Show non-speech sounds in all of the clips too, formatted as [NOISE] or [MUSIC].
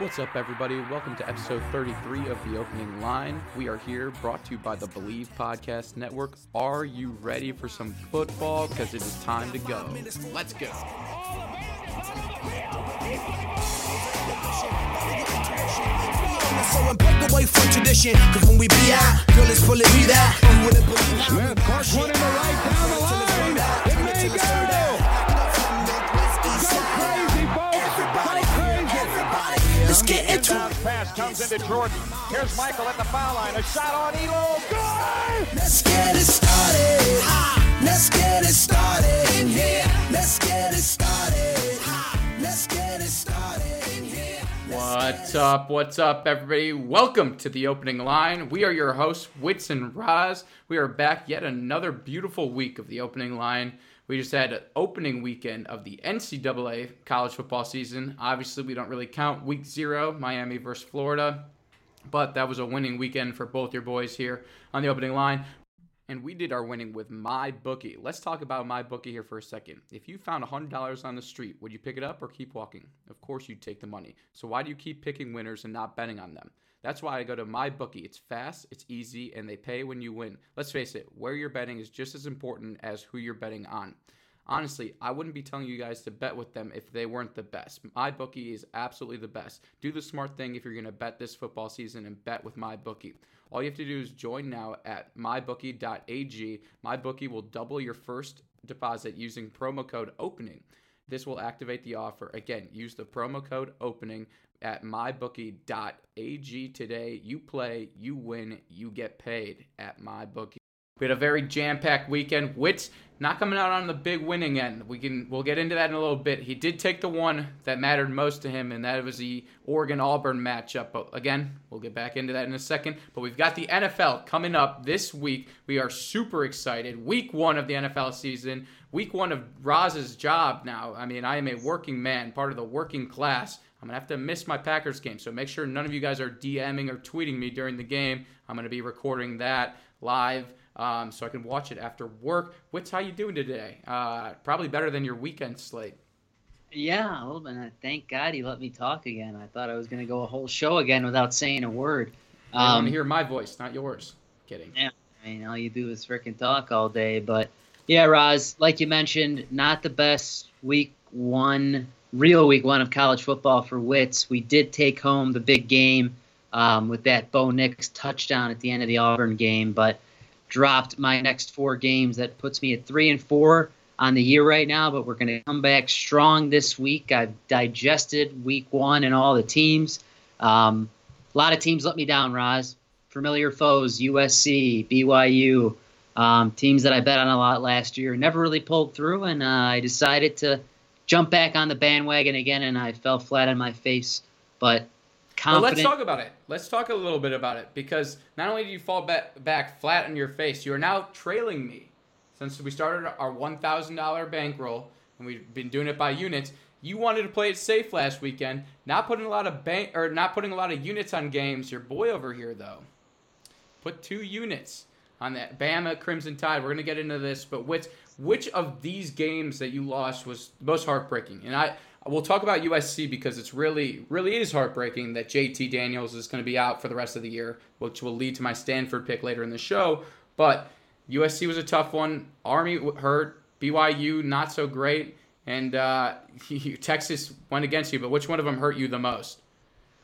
What's up, everybody? Welcome to episode 33 of The Opening Line. We are here brought to you by the Believe Podcast Network. Are you ready for some football? Because it is time to go. Let's go. So and break away from tradition, cause when we be out, girl, it's fully be that. You wouldn't believe how Smith, Clark one in the right down the line. Crazy. Let's get into it. Inbound pass comes into Jordan. Here's Michael at the foul line. A shot on Ehlo. Good. Let's get it started. Ha. Let's get it started in here. Let's get it started. Ha. Let's get it started in here. What's up? What's up, everybody? Welcome to The Opening Line. We are your hosts, Wits and Raz. We are back yet another beautiful week of The Opening Line. We just had an opening weekend of the NCAA college football season. Obviously, we don't really count week zero, Miami versus Florida. But that was a winning weekend for both your boys here on the opening line. And we did our winning with my bookie. Let's talk about my bookie here for a second. If you found $100 on the street, would you pick it up or keep walking? Of course, you'd take the money. So why do you keep picking winners and not betting on them? That's why I go to my bookie. It's fast, it's easy, and they pay when you win. Let's face it, where you're betting is just as important as who you're betting on. Honestly, I wouldn't be telling you guys to bet with them if they weren't the best. My bookie is absolutely the best. Do the smart thing if you're going to bet this football season and bet with my bookie. All you have to do is join now at mybookie.ag. My bookie will double your first deposit using promo code OPENING. This will activate the offer. Again, use the promo code OPENING at mybookie.ag today. You play, you win, you get paid at MyBookie. We had a very jam-packed weekend. Wits not coming out on the big winning end. We can we'll get into that in a little bit. He did take the one that mattered most to him, and that was the Oregon Auburn matchup. But again, we'll get back into that in a second. But we've got the NFL coming up this week. We are super excited. Week one of the NFL season. Week one of Roz's job now. I mean, I am a working man, part of the working class. I'm gonna have to miss my Packers game, so make sure none of you guys are DMing or tweeting me during the game. I'm gonna be recording that live um, so I can watch it after work. Wits how you doing today? Uh, probably better than your weekend slate. Yeah, well, and uh, thank God he let me talk again. I thought I was going to go a whole show again without saying a word. I want Um, to hear my voice, not yours. Kidding. yeah, I mean, all you do is freaking talk all day. But yeah, Roz, like you mentioned, not the best week one, real week one of college football for Wits. We did take home the big game um, with that Bo Nix touchdown at the end of the Auburn game, but dropped my next four games. That puts me at three and four on the year right now, but we're going to come back strong this week. I've digested week one and all the teams. Um, a lot of teams let me down, Roz. Familiar foes, USC, BYU, um, teams that I bet on a lot last year. Never really pulled through, and uh, I decided to jump back on the bandwagon again, and I fell flat on my face. But Well, let's talk about it. Let's talk a little bit about it because not only do you fall back, back flat on your face, you are now trailing me. Since we started our $1,000 bankroll and we've been doing it by units, you wanted to play it safe last weekend, not putting a lot of bank or not putting a lot of units on games. Your boy over here though, put two units on that Bama Crimson Tide. We're gonna get into this, but which which of these games that you lost was most heartbreaking? And I we'll talk about USC because it's really really is heartbreaking that JT Daniels is going to be out for the rest of the year, which will lead to my Stanford pick later in the show. But USC was a tough one. Army hurt. BYU not so great, and uh, [LAUGHS] Texas went against you. But which one of them hurt you the most?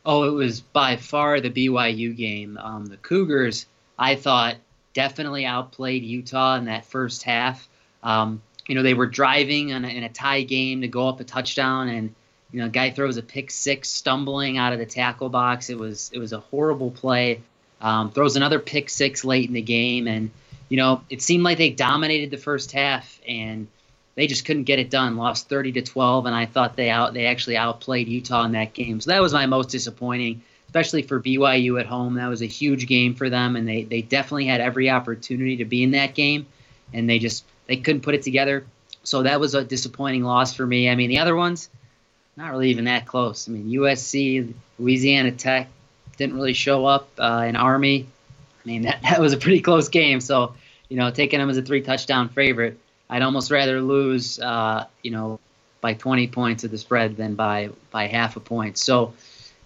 Oh, it was by far the BYU game. Um, the Cougars, I thought, definitely outplayed Utah in that first half. Um, you know, they were driving in a, in a tie game to go up a touchdown, and You know, guy throws a pick six, stumbling out of the tackle box. It was it was a horrible play. Um, throws another pick six late in the game, and you know, it seemed like they dominated the first half, and they just couldn't get it done. Lost 30 to 12, and I thought they out they actually outplayed Utah in that game. So that was my most disappointing, especially for BYU at home. That was a huge game for them, and they they definitely had every opportunity to be in that game, and they just they couldn't put it together. So that was a disappointing loss for me. I mean, the other ones, not really even that close. I mean, USC, Louisiana Tech didn't really show up, uh, in Army. I mean, that, [LAUGHS] that was a pretty close game. So, you know, taking them as a three touchdown favorite, I'd almost rather lose, uh, you know, by 20 points of the spread than by by half a point. So,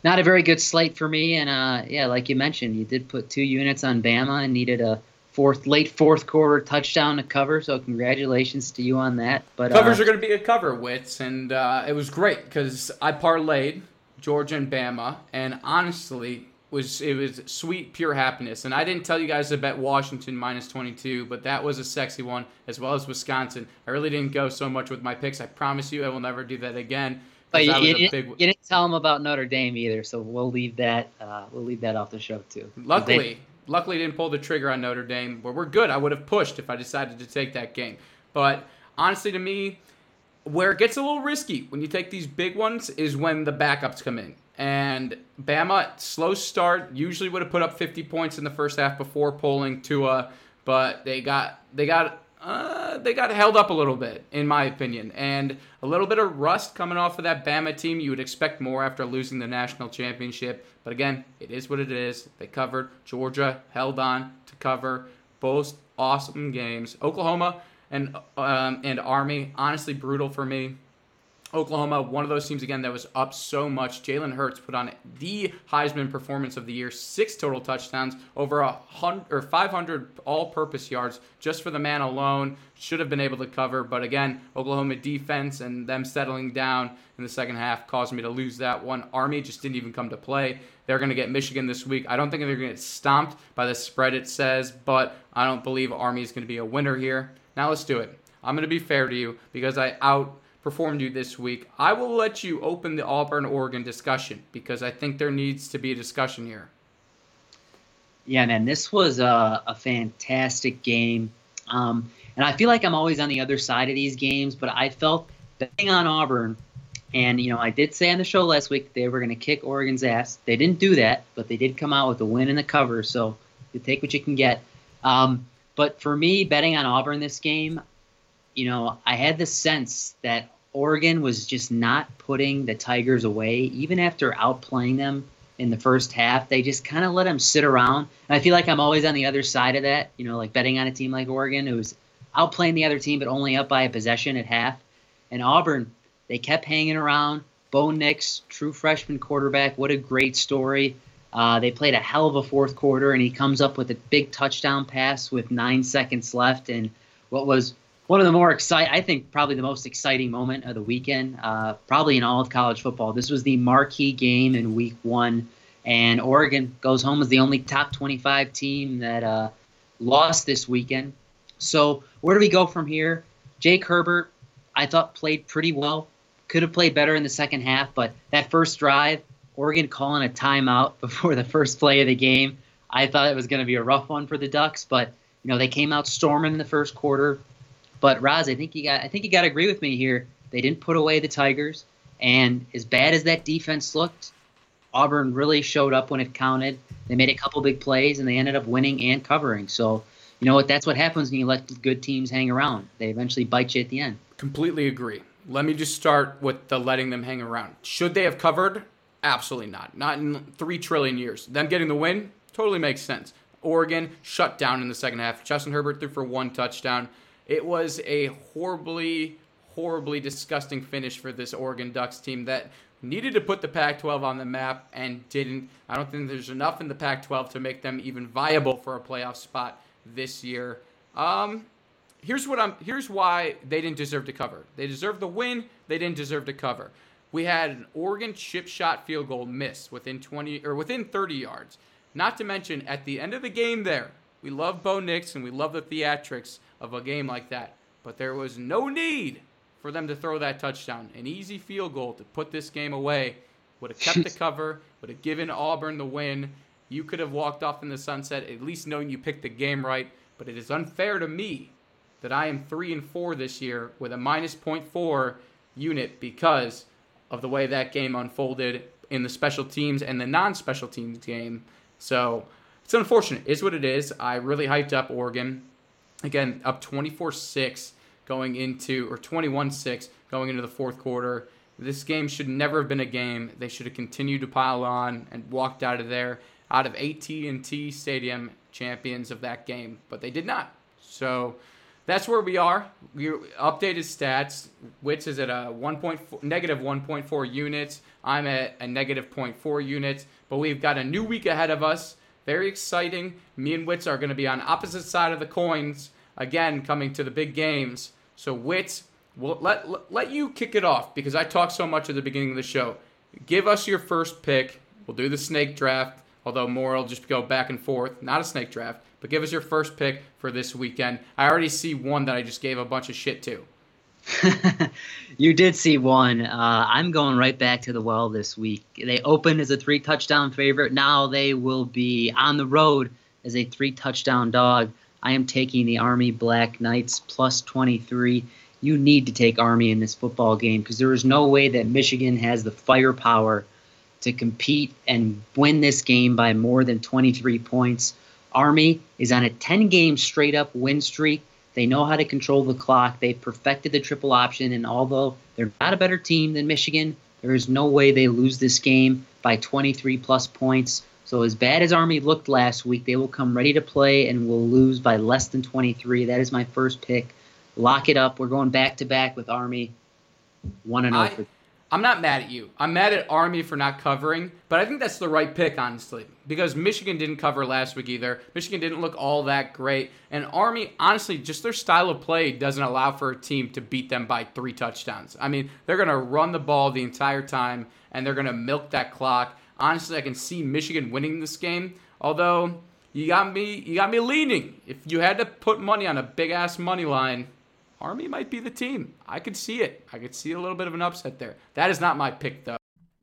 not a very good slate for me. And uh, yeah, like you mentioned, you did put two units on Bama and needed a fourth late fourth quarter touchdown to cover. So congratulations to you on that. But Covers uh, are going to be a cover, Wits, and uh, it was great because I parlayed Georgia and Bama, and honestly, was it was sweet pure happiness. And I didn't tell you guys to bet Washington minus 22, but that was a sexy one as well as Wisconsin. I really didn't go so much with my picks. I promise you, I will never do that again. But you, you didn't, big- you didn't tell them about Notre Dame either, so we'll leave that uh, we'll leave that off the show too. Luckily, luckily didn't pull the trigger on Notre Dame, but we're good. I would have pushed if I decided to take that game. But honestly, to me, where it gets a little risky when you take these big ones is when the backups come in. And Bama, slow start, usually would have put up 50 points in the first half before pulling Tua, but they got they got uh, they got held up a little bit, in my opinion, and a little bit of rust coming off of that Bama team. You would expect more after losing the national championship, but again, it is what it is. They covered. Georgia held on to cover. Both awesome games. Oklahoma and um, and Army, honestly, brutal for me. Oklahoma, one of those teams again that was up so much. Jalen Hurts put on the Heisman performance of the year, six total touchdowns, over a hundred or 500 all-purpose yards just for the man alone. Should have been able to cover, but again, Oklahoma defense and them settling down in the second half caused me to lose that one. Army just didn't even come to play. They're going to get Michigan this week. I don't think they're going to get stomped by the spread it says, but I don't believe Army is going to be a winner here. Now let's do it. I'm going to be fair to you because I outperformed you this week. I will let you open the Auburn Oregon discussion because I think there needs to be a discussion here. Yeah, man, this was a, a fantastic game. Um, and I feel like I'm always on the other side of these games, but I felt betting on Auburn, and you know, I did say on the show last week they were going to kick Oregon's ass. They didn't do that, but they did come out with a win and a cover. So you take what you can get. Um, but for me, betting on Auburn this game, you know, I had the sense that Oregon was just not putting the Tigers away, even after outplaying them in the first half. They just kind of let them sit around. And I feel like I'm always on the other side of that, you know, like betting on a team like Oregon who's outplaying the other team, but only up by a possession at half. And Auburn, they kept hanging around. Bo Nix, true freshman quarterback, what a great story. Uh, they played a hell of a fourth quarter, and he comes up with a big touchdown pass with nine seconds left. And what was one of the more exciting, I think, probably the most exciting moment of the weekend, uh, probably in all of college football. This was the marquee game in week one, and Oregon goes home as the only top 25 team that uh, lost this weekend. So, where do we go from here? Jake Herbert, I thought, played pretty well. Could have played better in the second half, but that first drive, Oregon calling a timeout [LAUGHS] before the first play of the game, I thought it was going to be a rough one for the Ducks, but you know they came out storming in the first quarter. But Roz, I think you got I think you got to agree with me here. They didn't put away the Tigers, and as bad as that defense looked, Auburn really showed up when it counted. They made a couple big plays, and they ended up winning and covering. So you know what? That's what happens when you let good teams hang around. They eventually bite you at the end. Completely agree. Let me just start with the letting them hang around. Should they have covered? Absolutely not. Not in three trillion years. Them getting the win totally makes sense. Oregon shut down in the second half. Justin Herbert threw for one touchdown. It was a horribly, horribly disgusting finish for this Oregon Ducks team that needed to put the Pac 12 on the map and didn't. I don't think there's enough in the Pac 12 to make them even viable for a playoff spot this year. Um, here's what I'm here's why they didn't deserve to cover. They deserved the win, they didn't deserve to cover. We had an Oregon chip shot field goal miss within 20 or within 30 yards. Not to mention at the end of the game there, we love Bo Nix and we love the theatrics of a game like that. But there was no need for them to throw that touchdown. An easy field goal to put this game away would have kept the [LAUGHS] cover, would have given Auburn the win. You could have walked off in the sunset, at least knowing you picked the game right. But it is unfair to me that I am three and four this year with a minus 0.4 unit because of the way that game unfolded in the special teams and the non-special teams game. So it's unfortunate. Is what it is. I really hyped up Oregon. Again, up 24-6 going into or 21-6 going into the fourth quarter. This game should never have been a game. They should have continued to pile on and walked out of there out of AT&T Stadium champions of that game, but they did not. So that's where we are. We updated stats. Wits is at a 1.4, negative 1.4 units. I'm at a negative 0.4 units. But we've got a new week ahead of us. Very exciting. Me and Wits are going to be on opposite side of the coins again, coming to the big games. So Wits, we'll let, let let you kick it off because I talked so much at the beginning of the show. Give us your first pick. We'll do the snake draft. Although more will just go back and forth. Not a snake draft. But give us your first pick for this weekend. I already see one that I just gave a bunch of shit to. [LAUGHS] you did see one. Uh, I'm going right back to the well this week. They opened as a three touchdown favorite. Now they will be on the road as a three touchdown dog. I am taking the Army Black Knights plus 23. You need to take Army in this football game because there is no way that Michigan has the firepower to compete and win this game by more than 23 points. Army is on a 10 game straight up win streak. They know how to control the clock. They've perfected the triple option, and although they're not a better team than Michigan, there is no way they lose this game by 23 plus points. So, as bad as Army looked last week, they will come ready to play and will lose by less than 23. That is my first pick. Lock it up. We're going back to back with Army. 1 and 0 I'm not mad at you. I'm mad at Army for not covering, but I think that's the right pick, honestly, because Michigan didn't cover last week either. Michigan didn't look all that great. And Army, honestly, just their style of play doesn't allow for a team to beat them by three touchdowns. I mean, they're going to run the ball the entire time, and they're going to milk that clock. Honestly, I can see Michigan winning this game, although you got me you got me leaning. If you had to put money on a big ass money line, Army might be the team. I could see it. I could see a little bit of an upset there. That is not my pick, though.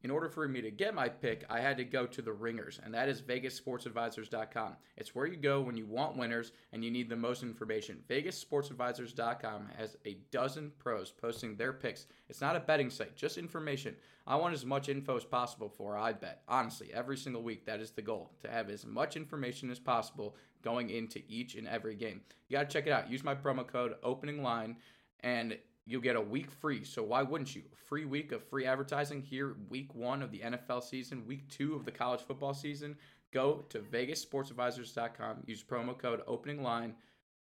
In order for me to get my pick, I had to go to the ringers, and that is VegasSportsAdvisors.com. It's where you go when you want winners and you need the most information. VegasSportsAdvisors.com has a dozen pros posting their picks. It's not a betting site, just information. I want as much info as possible for I bet. Honestly, every single week, that is the goal to have as much information as possible going into each and every game. You got to check it out. Use my promo code opening line and you'll get a week free. So why wouldn't you? Free week of free advertising here, week one of the NFL season, week two of the college football season. Go to VegasSportsAdvisors.com. Use promo code opening line.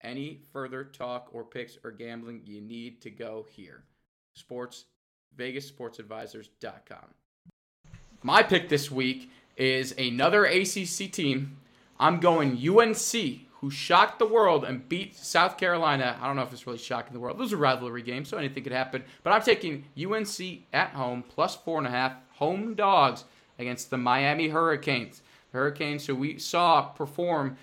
Any further talk or picks or gambling, you need to go here. Sports, VegasSportsAdvisors.com. My pick this week is another ACC team I'm going UNC, who shocked the world and beat South Carolina. I don't know if it's really shocking the world. Those a rivalry game, so anything could happen. But I'm taking UNC at home, plus four and a half, home dogs against the Miami Hurricanes. The Hurricanes, who we saw perform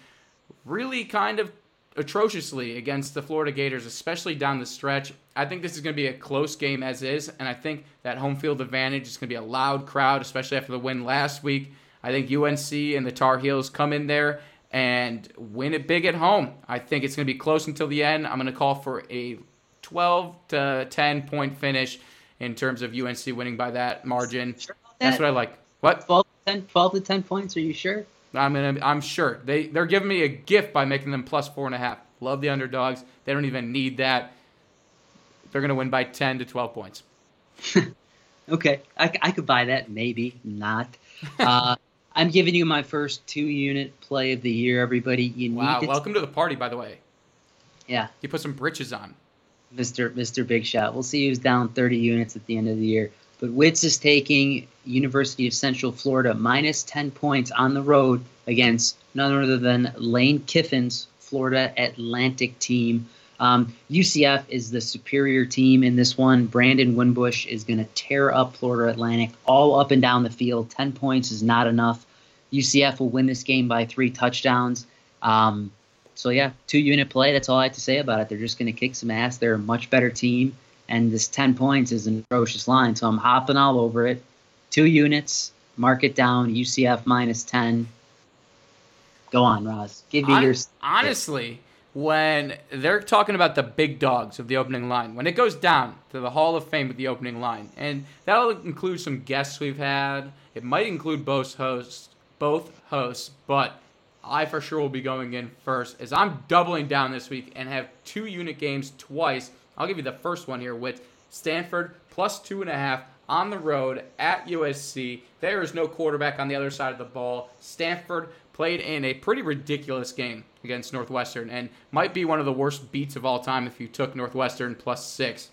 really kind of atrociously against the Florida Gators, especially down the stretch. I think this is going to be a close game as is, and I think that home field advantage is going to be a loud crowd, especially after the win last week. I think UNC and the Tar Heels come in there and win it big at home. I think it's going to be close until the end. I'm going to call for a 12 to 10 point finish in terms of UNC winning by that margin. Sure that? That's what I like. What? 12 to 10, 12 to 10 points. Are you sure? I'm gonna, I'm sure they they're giving me a gift by making them plus four and a half. Love the underdogs. They don't even need that. They're gonna win by 10 to 12 points. [LAUGHS] okay, I, I could buy that. Maybe not. [LAUGHS] Uh, I'm giving you my first two unit play of the year, everybody. You wow, welcome to the party, by the way. Yeah. You put some britches on. Mr. Mr. Big Shot. We'll see who's down 30 units at the end of the year. But Wits is taking University of Central Florida minus 10 points on the road against none other than Lane Kiffin's Florida Atlantic team. Um, UCF is the superior team in this one. Brandon Wimbush is going to tear up Florida Atlantic all up and down the field. 10 points is not enough. UCF will win this game by three touchdowns. Um, so, yeah, two unit play. That's all I have to say about it. They're just going to kick some ass. They're a much better team. and this 10 points is an atrocious line. So I'm hopping all over it. Two units, mark it down. UCF minus 10. Go on, Roz. Give me Hon- your. honestly, when they're talking about the big dogs of the opening line, when it goes down to the Hall of Fame with the opening line, and that'll include some guests we've had. It might include both hosts, both hosts, but I for sure will be going in first as I'm doubling down this week and have two unit games twice. I'll give you the first one here with Stanford plus two and a half on the road at USC. There is no quarterback on the other side of the ball. Stanford played in a pretty ridiculous game against Northwestern and might be one of the worst beats of all time if you took Northwestern plus six.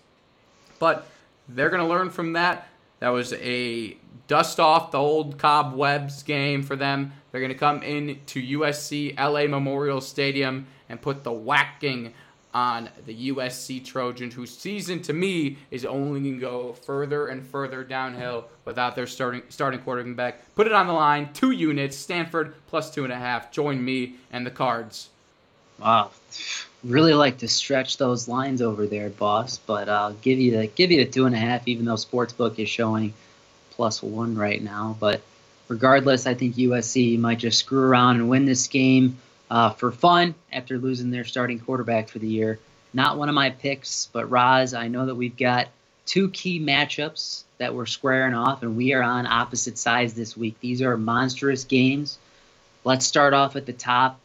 But they're going to learn from that. That was a dust off the old cobwebs game for them. They're going to come in to USC LA Memorial Stadium and put the whacking on the USC Trojans, whose season to me is only going to go further and further downhill without their starting starting quarterback. Put it on the line. Two units. Stanford plus two and a half. Join me and the Cards. Wow. Really like to stretch those lines over there, boss. But I'll give you the give you the two and a half, even though Sportsbook is showing plus one right now. But regardless, I think USC might just screw around and win this game uh, for fun after losing their starting quarterback for the year. Not one of my picks, but Roz, I know that we've got two key matchups that we're squaring off, and we are on opposite sides this week. These are monstrous games. Let's start off at the top.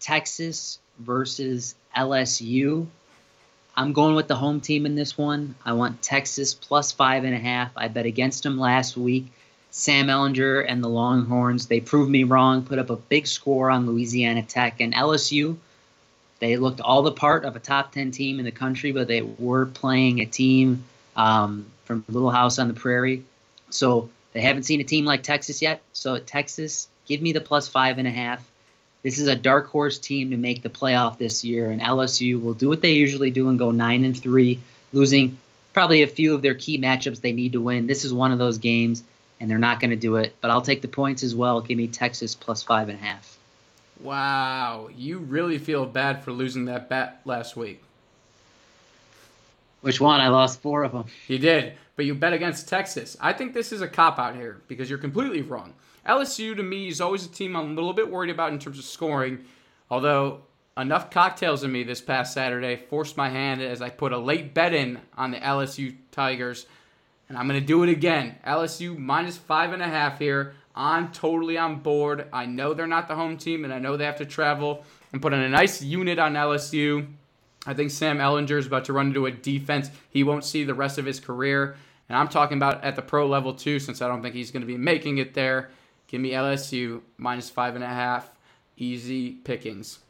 Texas versus LSU. I'm going with the home team in this one. I want Texas plus five and a half. I bet against them last week. Sam Ehlinger and the Longhorns, they proved me wrong, put up a big score on Louisiana Tech. And LSU, they looked all the part of a top 10 team in the country, but they were playing a team um, from Little House on the Prairie. So they haven't seen a team like Texas yet. So Texas, give me the plus five and a half. This is a dark horse team to make the playoff this year, and LSU will do what they usually do and go nine and three, losing probably a few of their key matchups they need to win. This is one of those games, and they're not going to do it. But I'll take the points as well. Give me Texas plus five and a half. Wow, you really feel bad for losing that bet last week. Which one? I lost four of them. You did, but you bet against Texas. I think this is a cop out here because you're completely wrong. LSU to me is always a team I'm a little bit worried about in terms of scoring, although enough cocktails in me this past Saturday forced my hand as I put a late bet in on the LSU Tigers, and I'm going to do it again. LSU minus five and a half here. I'm totally on board. I know they're not the home team, and I know they have to travel and put in a nice unit on LSU. I think Sam Ehlinger is about to run into a defense he won't see the rest of his career. And I'm talking about at the pro level too, since I don't think he's going to be making it there. Give me LSU minus five and a half. Easy pickings.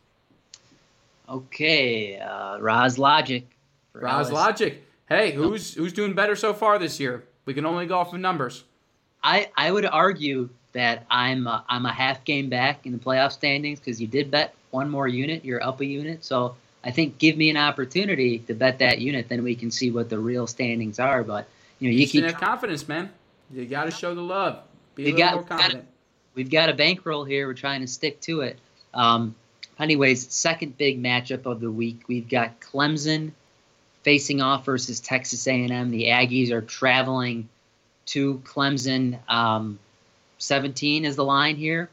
Okay, uh, Roz Logic. Roz LSU. Logic. Hey, who's who's doing better so far this year? We can only go off of numbers. I, I would argue that I'm a, I'm a half game back in the playoff standings because you did bet one more unit. You're up a unit, so I think give me an opportunity to bet that unit, then we can see what the real standings are. But you know, you You keep have confidence, man. You got to show the love. Be a little got- more confident. we've got a bankroll here. We're trying to stick to it. Um, anyways, second big matchup of the week, we've got Clemson facing off versus Texas A&M. The Aggies are traveling to Clemson. Um, 17 is the line here.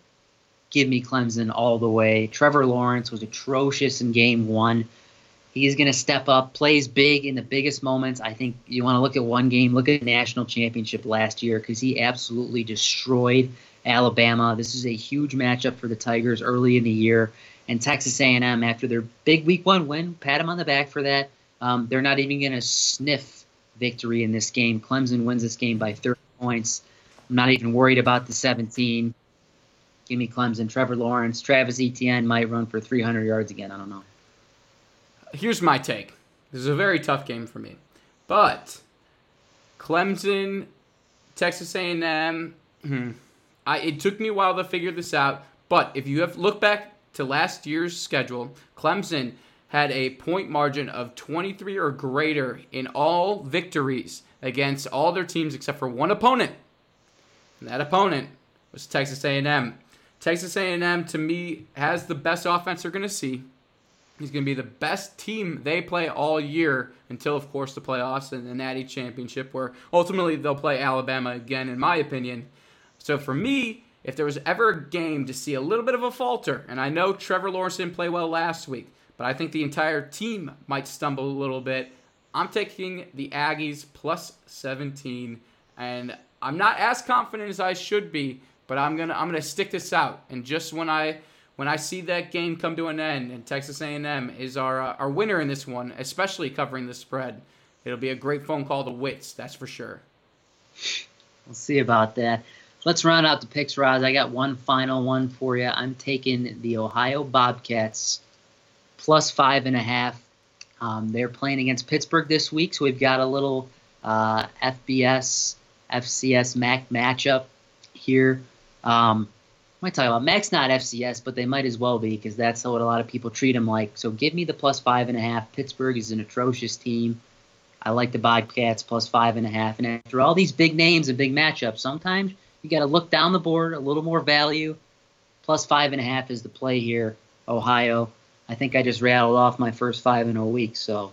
Give me Clemson all the way. Trevor Lawrence was atrocious in game one. He's going to step up, plays big in the biggest moments. I think you want to look at one game, look at the national championship last year because he absolutely destroyed Alabama. This is a huge matchup for the Tigers early in the year. And Texas A&M, after their big Week One win, pat them on the back for that. Um, they're not even going to sniff victory in this game. Clemson wins this game by 30 points. I'm not even worried about the 17. Give me Clemson. Trevor Lawrence, Travis Etienne might run for 300 yards again. I don't know. Here's my take. This is a very tough game for me, but Clemson, Texas A&M. hmm, I it took me a while to figure this out, but if you have look back to last year's schedule, Clemson had a point margin of 23 or greater in all victories against all their teams except for one opponent. And that opponent was Texas A&M. Texas A&M to me has the best offense they're going to see. He's going to be the best team they play all year until, of course, the playoffs and the Natty Championship, where ultimately they'll play Alabama again, in my opinion. So for me, if there was ever a game to see a little bit of a falter, and I know Trevor Lawrence didn't play well last week, but I think the entire team might stumble a little bit. I'm taking the Aggies plus 17, and I'm not as confident as I should be, but I'm gonna I'm gonna stick this out. And just when I when I see that game come to an end, and Texas A&M is our uh, our winner in this one, especially covering the spread, it'll be a great phone call to Wits, that's for sure. We'll see about that. Let's round out the picks, Roz. I got one final one for you. I'm taking the Ohio Bobcats plus five and a half. Um, they're playing against Pittsburgh this week, so we've got a little uh, FBS, FCS MAC matchup here. Um, might talk about MAC's not FCS, but they might as well be because that's what a lot of people treat them like. So give me the plus five and a half. Pittsburgh is an atrocious team. I like the Bobcats plus five and a half. And after all these big names and big matchups, sometimes you got to look down the board, a little more value. Plus five and a half is the play here. Ohio. I think I just rattled off my first five in a week, so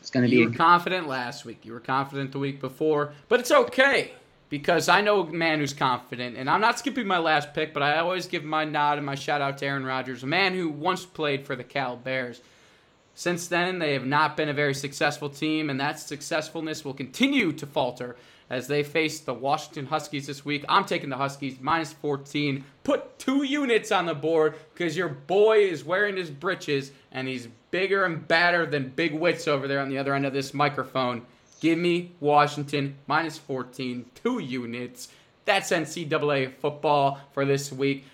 it's going to be. You a confident last week. You were confident the week before, but it's okay because I know a man who's confident, and I'm not skipping my last pick, but I always give my nod and my shout out to Aaron Rodgers, a man who once played for the Cal Bears. Since then, they have not been a very successful team, and that successfulness will continue to falter as they face the Washington Huskies this week. I'm taking the Huskies minus 14. Put two units on the board because your boy is wearing his britches and he's bigger and badder than Big Wits over there on the other end of this microphone. Give me Washington minus 14, two units. That's NCAA football for this week.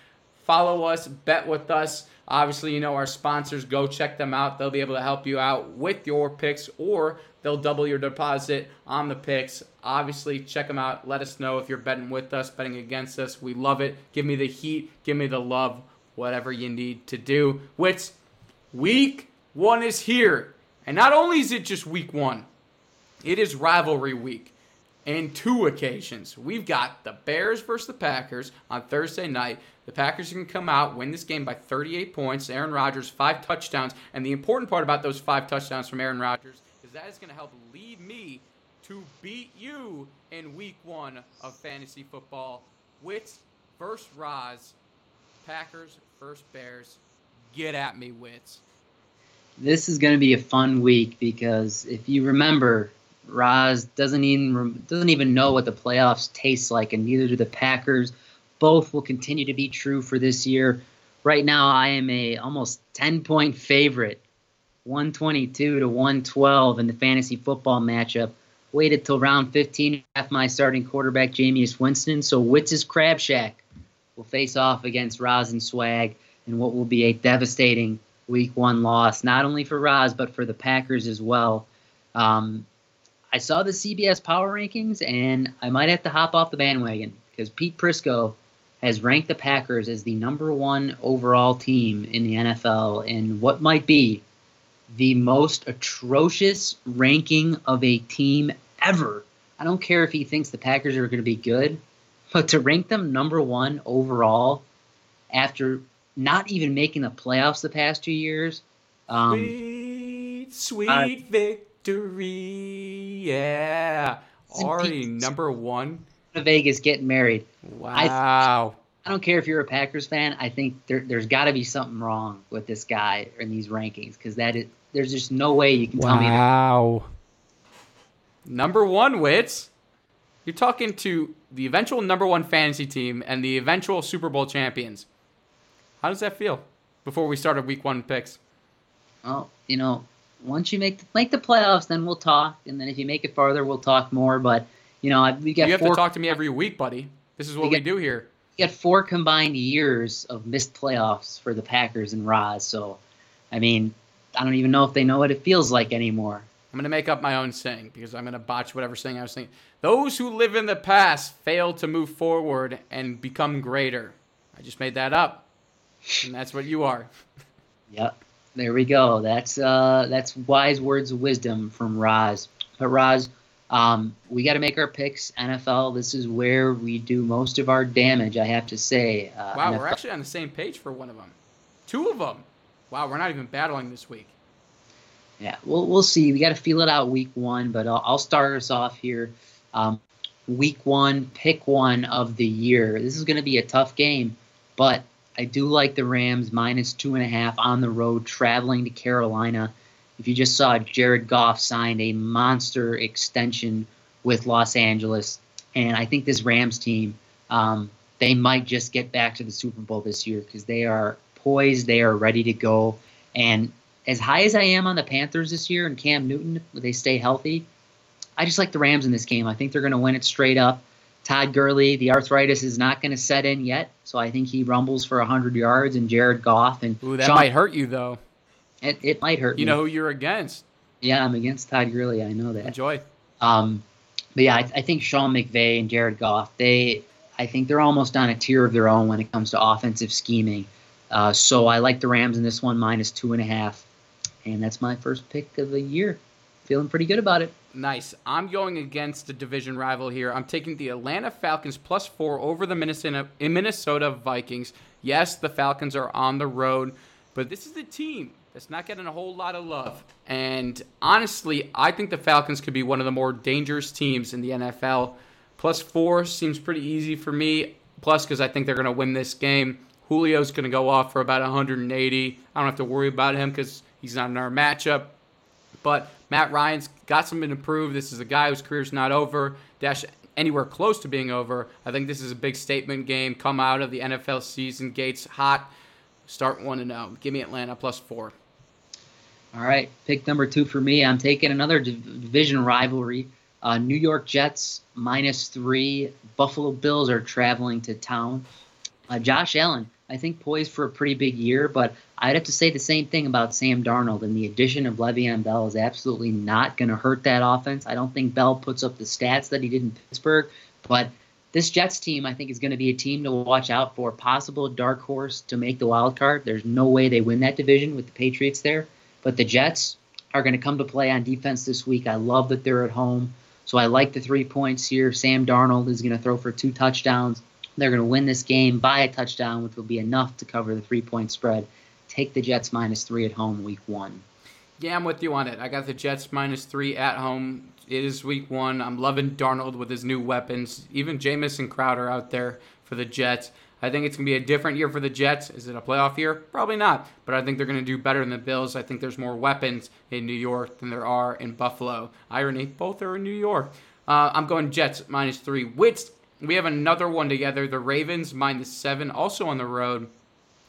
Follow us, bet with us. Obviously, you know our sponsors. Go check them out. They'll be able to help you out with your picks or they'll double your deposit on the picks. Obviously, check them out. Let us know if you're betting with us, betting against us. We love it. Give me the heat. Give me the love. Whatever you need to do. Which week one is here. And not only is it just week one, it is rivalry week in two occasions. We've got the Bears versus the Packers on Thursday night. The Packers can come out, win this game by 38 points. Aaron Rodgers, five touchdowns. And the important part about those five touchdowns from Aaron Rodgers is that is going to help lead me to beat you in week one of fantasy football. Wits first Roz. Packers first Bears. Get at me, Wits. this is going to be a fun week because if you remember, Roz doesn't even doesn't even know what the playoffs taste like, and neither do the Packers. Both will continue to be true for this year. Right now, I am a almost ten point favorite, one twenty two to one twelve in the fantasy football matchup. Waited till round fifteen to have my starting quarterback Jameis Winston. So Witz's Crab Shack will face off against Roz and Swag in what will be a devastating week one loss, not only for Roz, but for the Packers as well. Um, I saw the CBS power rankings, and I might have to hop off the bandwagon because Pete Prisco has ranked the Packers as the number one overall team in the NFL in what might be the most atrocious ranking of a team ever. I don't care if he thinks the Packers are going to be good, but to rank them number one overall after not even making the playoffs the past two years. Um, Sweet, sweet uh, victory. Yeah. Already number one. To Vegas getting married. Wow. I don't care if you're a Packers fan. I think there, there's got to be something wrong with this guy in these rankings because that is there's just no way you can tell me that. wow. Number one, Wits. You're talking to the eventual number one fantasy team and the eventual Super Bowl champions. How does that feel before we start started week one picks? Well, you know, once you make the, make the playoffs, then we'll talk, and then if you make it farther, we'll talk more. But you know, we got You have four to talk to me every week, buddy. This is what We we do here. we got four combined years of missed playoffs for the Packers and Roz. So, I mean, I don't even know if they know what it feels like anymore. I'm going to make up my own saying because I'm going to botch whatever saying I was saying. Those who live in the past fail to move forward and become greater. I just made that up. And that's what you are. [LAUGHS] Yep. There we go. That's uh that's wise words of wisdom from Roz. But Roz, um, we got to make our picks. NFL. This is where we do most of our damage. I have to say. Uh, Wow, NFL we're actually on the same page for one of them. Two of them. Wow, we're not even battling this week. Yeah, we'll we'll see. We got to feel it out week one, but I'll, I'll start us off here. Um, week one, pick one of the year. This is going to be a tough game, but I do like the Rams minus two and a half on the road traveling to Carolina. If you just saw Jared Goff signed a monster extension with Los Angeles, and I think this Rams team, um, they might just get back to the Super Bowl this year because they are poised, they are ready to go, and as high as I am on the Panthers this year and Cam Newton, they stay healthy. I just like the Rams in this game. I think they're going to win it straight up. Todd Gurley, the arthritis is not going to set in yet, so I think he rumbles for 100 yards. And Jared Goff and Ooh, that Sean- might hurt you though. It, it might hurt. You me. know who you're against. Yeah, I'm against Todd Gurley. I know that. Enjoy. Um, but yeah, I, I think Sean McVay and Jared Goff, they, I think they're almost on a tier of their own when it comes to offensive scheming. Uh, so I like the Rams in this one minus two and a half, and that's my first pick of the year. Feeling pretty good about it. Nice. I'm going against the division rival here. I'm taking the Atlanta Falcons plus four over the Minnesota, Minnesota Vikings. Yes, the Falcons are on the road, but this is a team that's not getting a whole lot of love. And honestly, I think the Falcons could be one of the more dangerous teams in the NFL. Plus four seems pretty easy for me. Plus, because I think they're going to win this game. Julio's going to go off for about 180. I don't have to worry about him because he's not in our matchup. But Matt Ryan's got something to prove. This is a guy whose career's not over, dash anywhere close to being over. I think this is a big statement game. Come out of the NFL season gates hot. Start 1 0. Give me Atlanta plus four. All right, pick number two for me. I'm taking another division rivalry. Uh, New York Jets minus three. Buffalo Bills are traveling to town. Uh, Josh Allen, I think poised for a pretty big year, but I'd have to say the same thing about Sam Darnold. And the addition of Le'Veon Bell is absolutely not going to hurt that offense. I don't think Bell puts up the stats that he did in Pittsburgh, but this Jets team, I think, is going to be a team to watch out for. Possible dark horse to make the wild card. There's no way they win that division with the Patriots there. But the Jets are going to come to play on defense this week. I love that they're at home. So I like the three points here. Sam Darnold is going to throw for two touchdowns. They're going to win this game by a touchdown, which will be enough to cover the three point spread. Take the Jets minus three at home week one. Yeah, I'm with you on it. I got the Jets minus three at home. It is week one. I'm loving Darnold with his new weapons. Even Jamison Crowder out there for the Jets. I think it's going to be a different year for the Jets. Is it a playoff year? Probably not. But I think they're going to do better than the Bills. I think there's more weapons in New York than there are in Buffalo. Irony, both are in New York. Uh, I'm going Jets minus three. Which we have another one together. The Ravens minus seven, also on the road.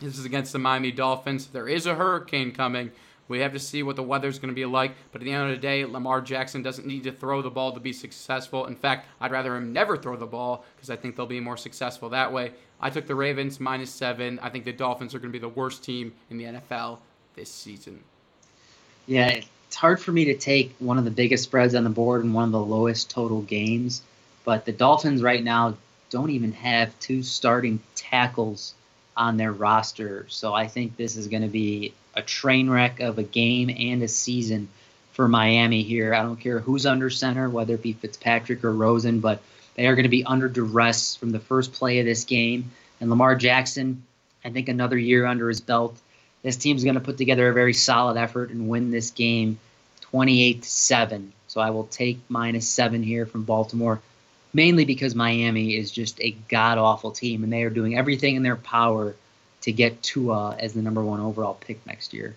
This is against the Miami Dolphins. There is a hurricane coming. We have to see what the weather's going to be like. But at the end of the day, Lamar Jackson doesn't need to throw the ball to be successful. In fact, I'd rather him never throw the ball because I think they'll be more successful that way. I took the Ravens minus seven. I think the Dolphins are going to be the worst team in the NFL this season. Yeah, it's hard for me to take one of the biggest spreads on the board and one of the lowest total games. But the Dolphins right now don't even have two starting tackles on their roster. So I think this is going to be a train wreck of a game and a season for Miami here. I don't care who's under center, whether it be Fitzpatrick or Rosen, but they are going to be under duress from the first play of this game. And Lamar Jackson, I think another year under his belt. This team's going to put together a very solid effort and win this game 28 7. So I will take minus seven here from Baltimore, mainly because Miami is just a god awful team and they are doing everything in their power to get Tua as the number one overall pick next year.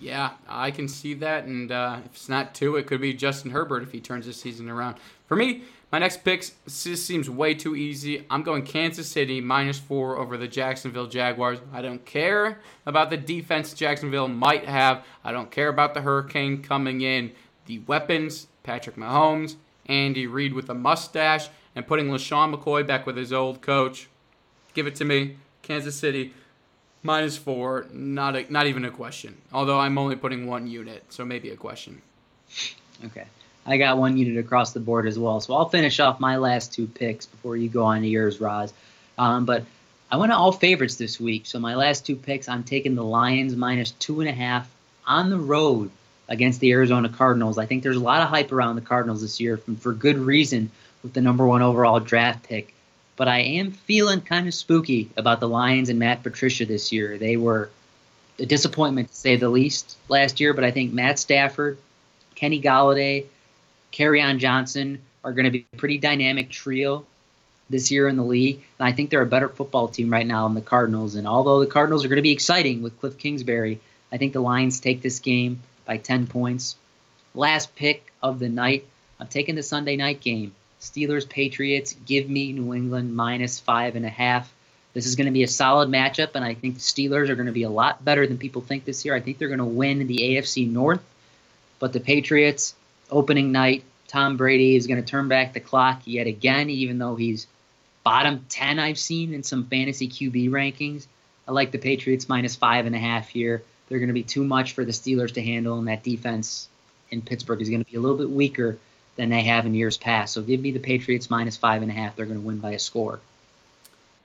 Yeah, I can see that. And uh, if it's not two, it could be Justin Herbert if he turns this season around. For me, my next pick seems way too easy. I'm going Kansas City minus four over the Jacksonville Jaguars. I don't care about the defense Jacksonville might have. I don't care about the hurricane coming in. The weapons, Patrick Mahomes, Andy Reid with a mustache, and putting LeSean McCoy back with his old coach. Give it to me. Kansas City minus four. Not a, not even a question. Although I'm only putting one unit, so maybe a question. Okay. I got one unit across the board as well. So I'll finish off my last two picks before you go on to yours, Roz. Um, but I went to all favorites this week. So my last two picks, I'm taking the Lions minus two and a half on the road against the Arizona Cardinals. I think there's a lot of hype around the Cardinals this year for, for good reason with the number one overall draft pick. But I am feeling kind of spooky about the Lions and Matt Patricia this year. They were a disappointment to say the least last year, but I think Matt Stafford, Kenny Golladay, on Johnson are going to be a pretty dynamic trio this year in the league. And I think they're a better football team right now than the Cardinals. And although the Cardinals are going to be exciting with Kliff Kingsbury, I think the Lions take this game by 10 points. Last pick of the night. I'm taking the Sunday night game. Steelers Patriots. Give me New England minus five and a half. This is going to be a solid matchup, and I think the Steelers are going to be a lot better than people think this year. I think they're going to win the AFC North, but the Patriots, opening night, Tom Brady is going to turn back the clock yet again, even though he's bottom 10 I've seen in some fantasy QB rankings. I like the Patriots minus five and a half here. They're going to be too much for the Steelers to handle, and that defense in Pittsburgh is going to be a little bit weaker than they have in years past. So give me the Patriots minus five and a half. They're going to win by a score.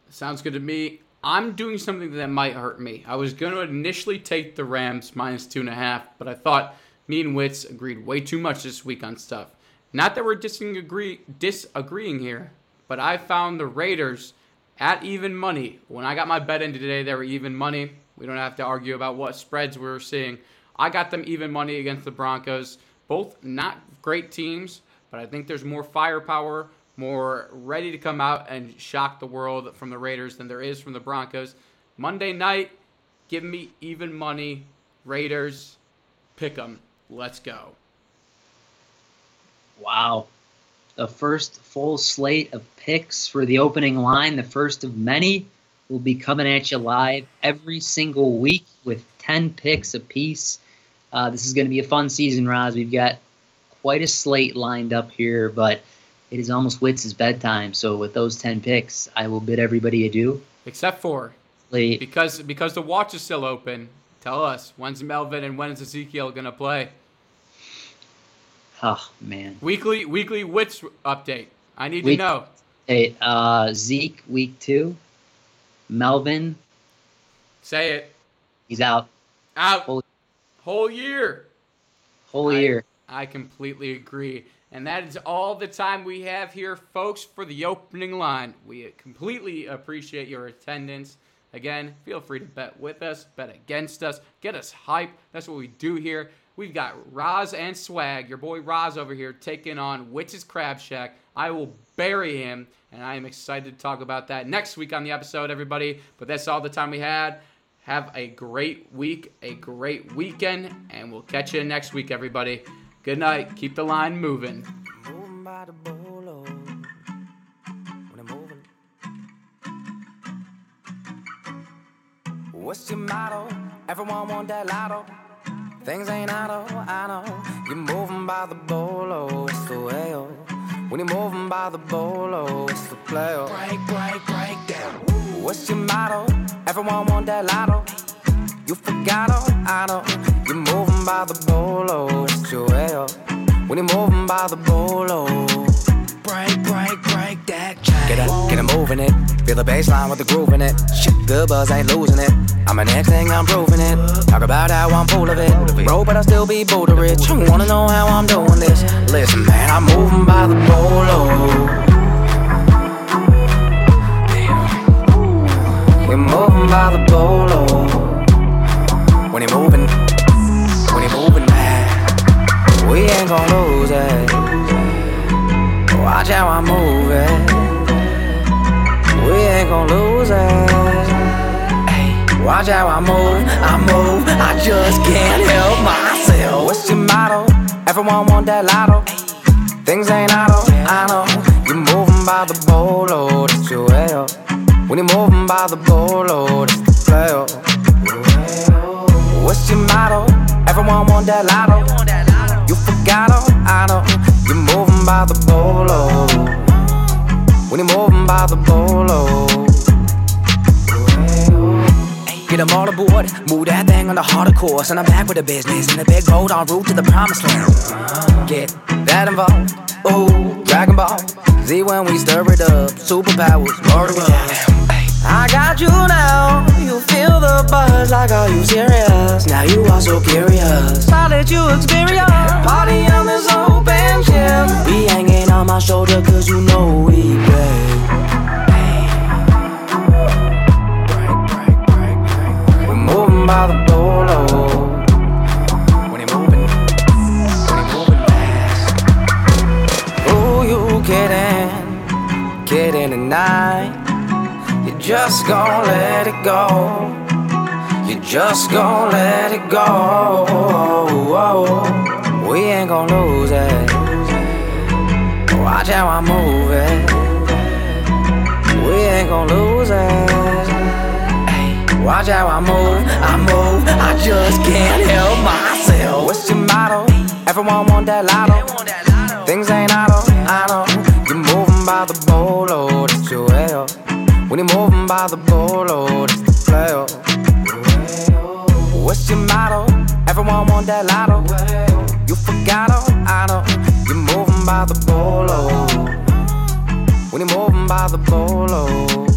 Sounds good to me. I'm doing something that might hurt me. I was going to initially take the Rams minus two and a half, but I thought me and Wits agreed way too much this week on stuff. Not that we're disagree, disagreeing here, but I found the Raiders at even money. When I got my bet in today, they were even money. We don't have to argue about what spreads we were seeing. I got them even money against the Broncos. Both not great teams, but I think there's more firepower, more ready to come out and shock the world from the Raiders than there is from the Broncos. Monday night, give me even money. Raiders, pick them. Let's go. Wow. The first full slate of picks for the opening line, the first of many, will be coming at you live every single week with 10 picks apiece. Uh, this is going to be a fun season, Roz. We've got quite a slate lined up here, but it is almost Wits' bedtime. So with those 10 picks, I will bid everybody adieu. Except for Late. because because the watch is still open. Tell us when's Melvin and when's Ezekiel gonna play? Oh, man. Weekly weekly wits update. I need Week- to know. Hey, uh, Zeke, week two. Melvin, Say it. he's out Out. Whole- Whole year. whole I- year. I completely agree. And that is all the time we have here, folks, for the opening line. We completely appreciate your attendance. Again, feel free to bet with us, bet against us, get us hype. That's what we do here. We've got Roz and Swag, your boy Roz over here, taking on Witch's Crab Shack. I will bury him, and I am excited to talk about that next week on the episode, everybody. But that's all the time we had. Have a great week, a great weekend, and we'll catch you next week, everybody. Good night. Keep the line moving. What's your motto? Everyone want that lotto. Things ain't auto, I know. You're moving by the bolo, it's the way, oh. When you're moving by the bolo, it's the play, oh. Break, break, break down. What's your motto? Everyone want that lotto. You forgot, oh, I know. You're moving by the bolo, it's your way, oh. When you're moving by the bolo. Moving it. Feel the bass line with the groove in it. Shit, the buzz, ain't losing it. I'm an next thing, I'm proving it. Talk about how I'm full of it. Bro, but I still be Buddha rich. You wanna know how I'm doing this? Listen, man, I'm moving by the bolo. We're moving by the bolo. When you're moving, when you're moving, man, we ain't gonna lose it. Watch how I move it. We ain't gon' lose it. Watch how I move, I move, I just can't help myself. What's your motto? Everyone want that lotto. Things ain't auto, I know. You're moving by the bolo, that's your way. oh. When you're moving by the bolo, that's the play. oh. What's your motto? Everyone want that lotto. You forgot, oh, I know. You're moving by the bolo. When moving by the bolo. Get them all aboard, move that thing on the harder course, and I'm back with the business and the big road en route to the promised land. Get that involved, ooh, Dragon Ball. Z when we stir it up, superpowers, murder us. I got you now, you feel the buzz like, are you serious? Now you are so curious. I'll let you experience. Party on this open yeah, yeah. Be hanging on my shoulder cause you know we play. We're moving by the bolo. When you moving, when you're moving fast. Oh, you kidding, kidding tonight. You just gonna let it go. You just gonna let it go. We ain't gonna lose it. Watch how I move it. We ain't gon' lose it. Ay, watch how I move, I move. I just can't help myself. What's your motto? Everyone want that lotto. Things ain't auto, I know. You're moving by the bolo, that's your way. up. When you're moving by the bolo, that's the play. What's your motto? Everyone want that lotto. You forgot, oh, I know. You're moving by the bolo. When moving by the bolo.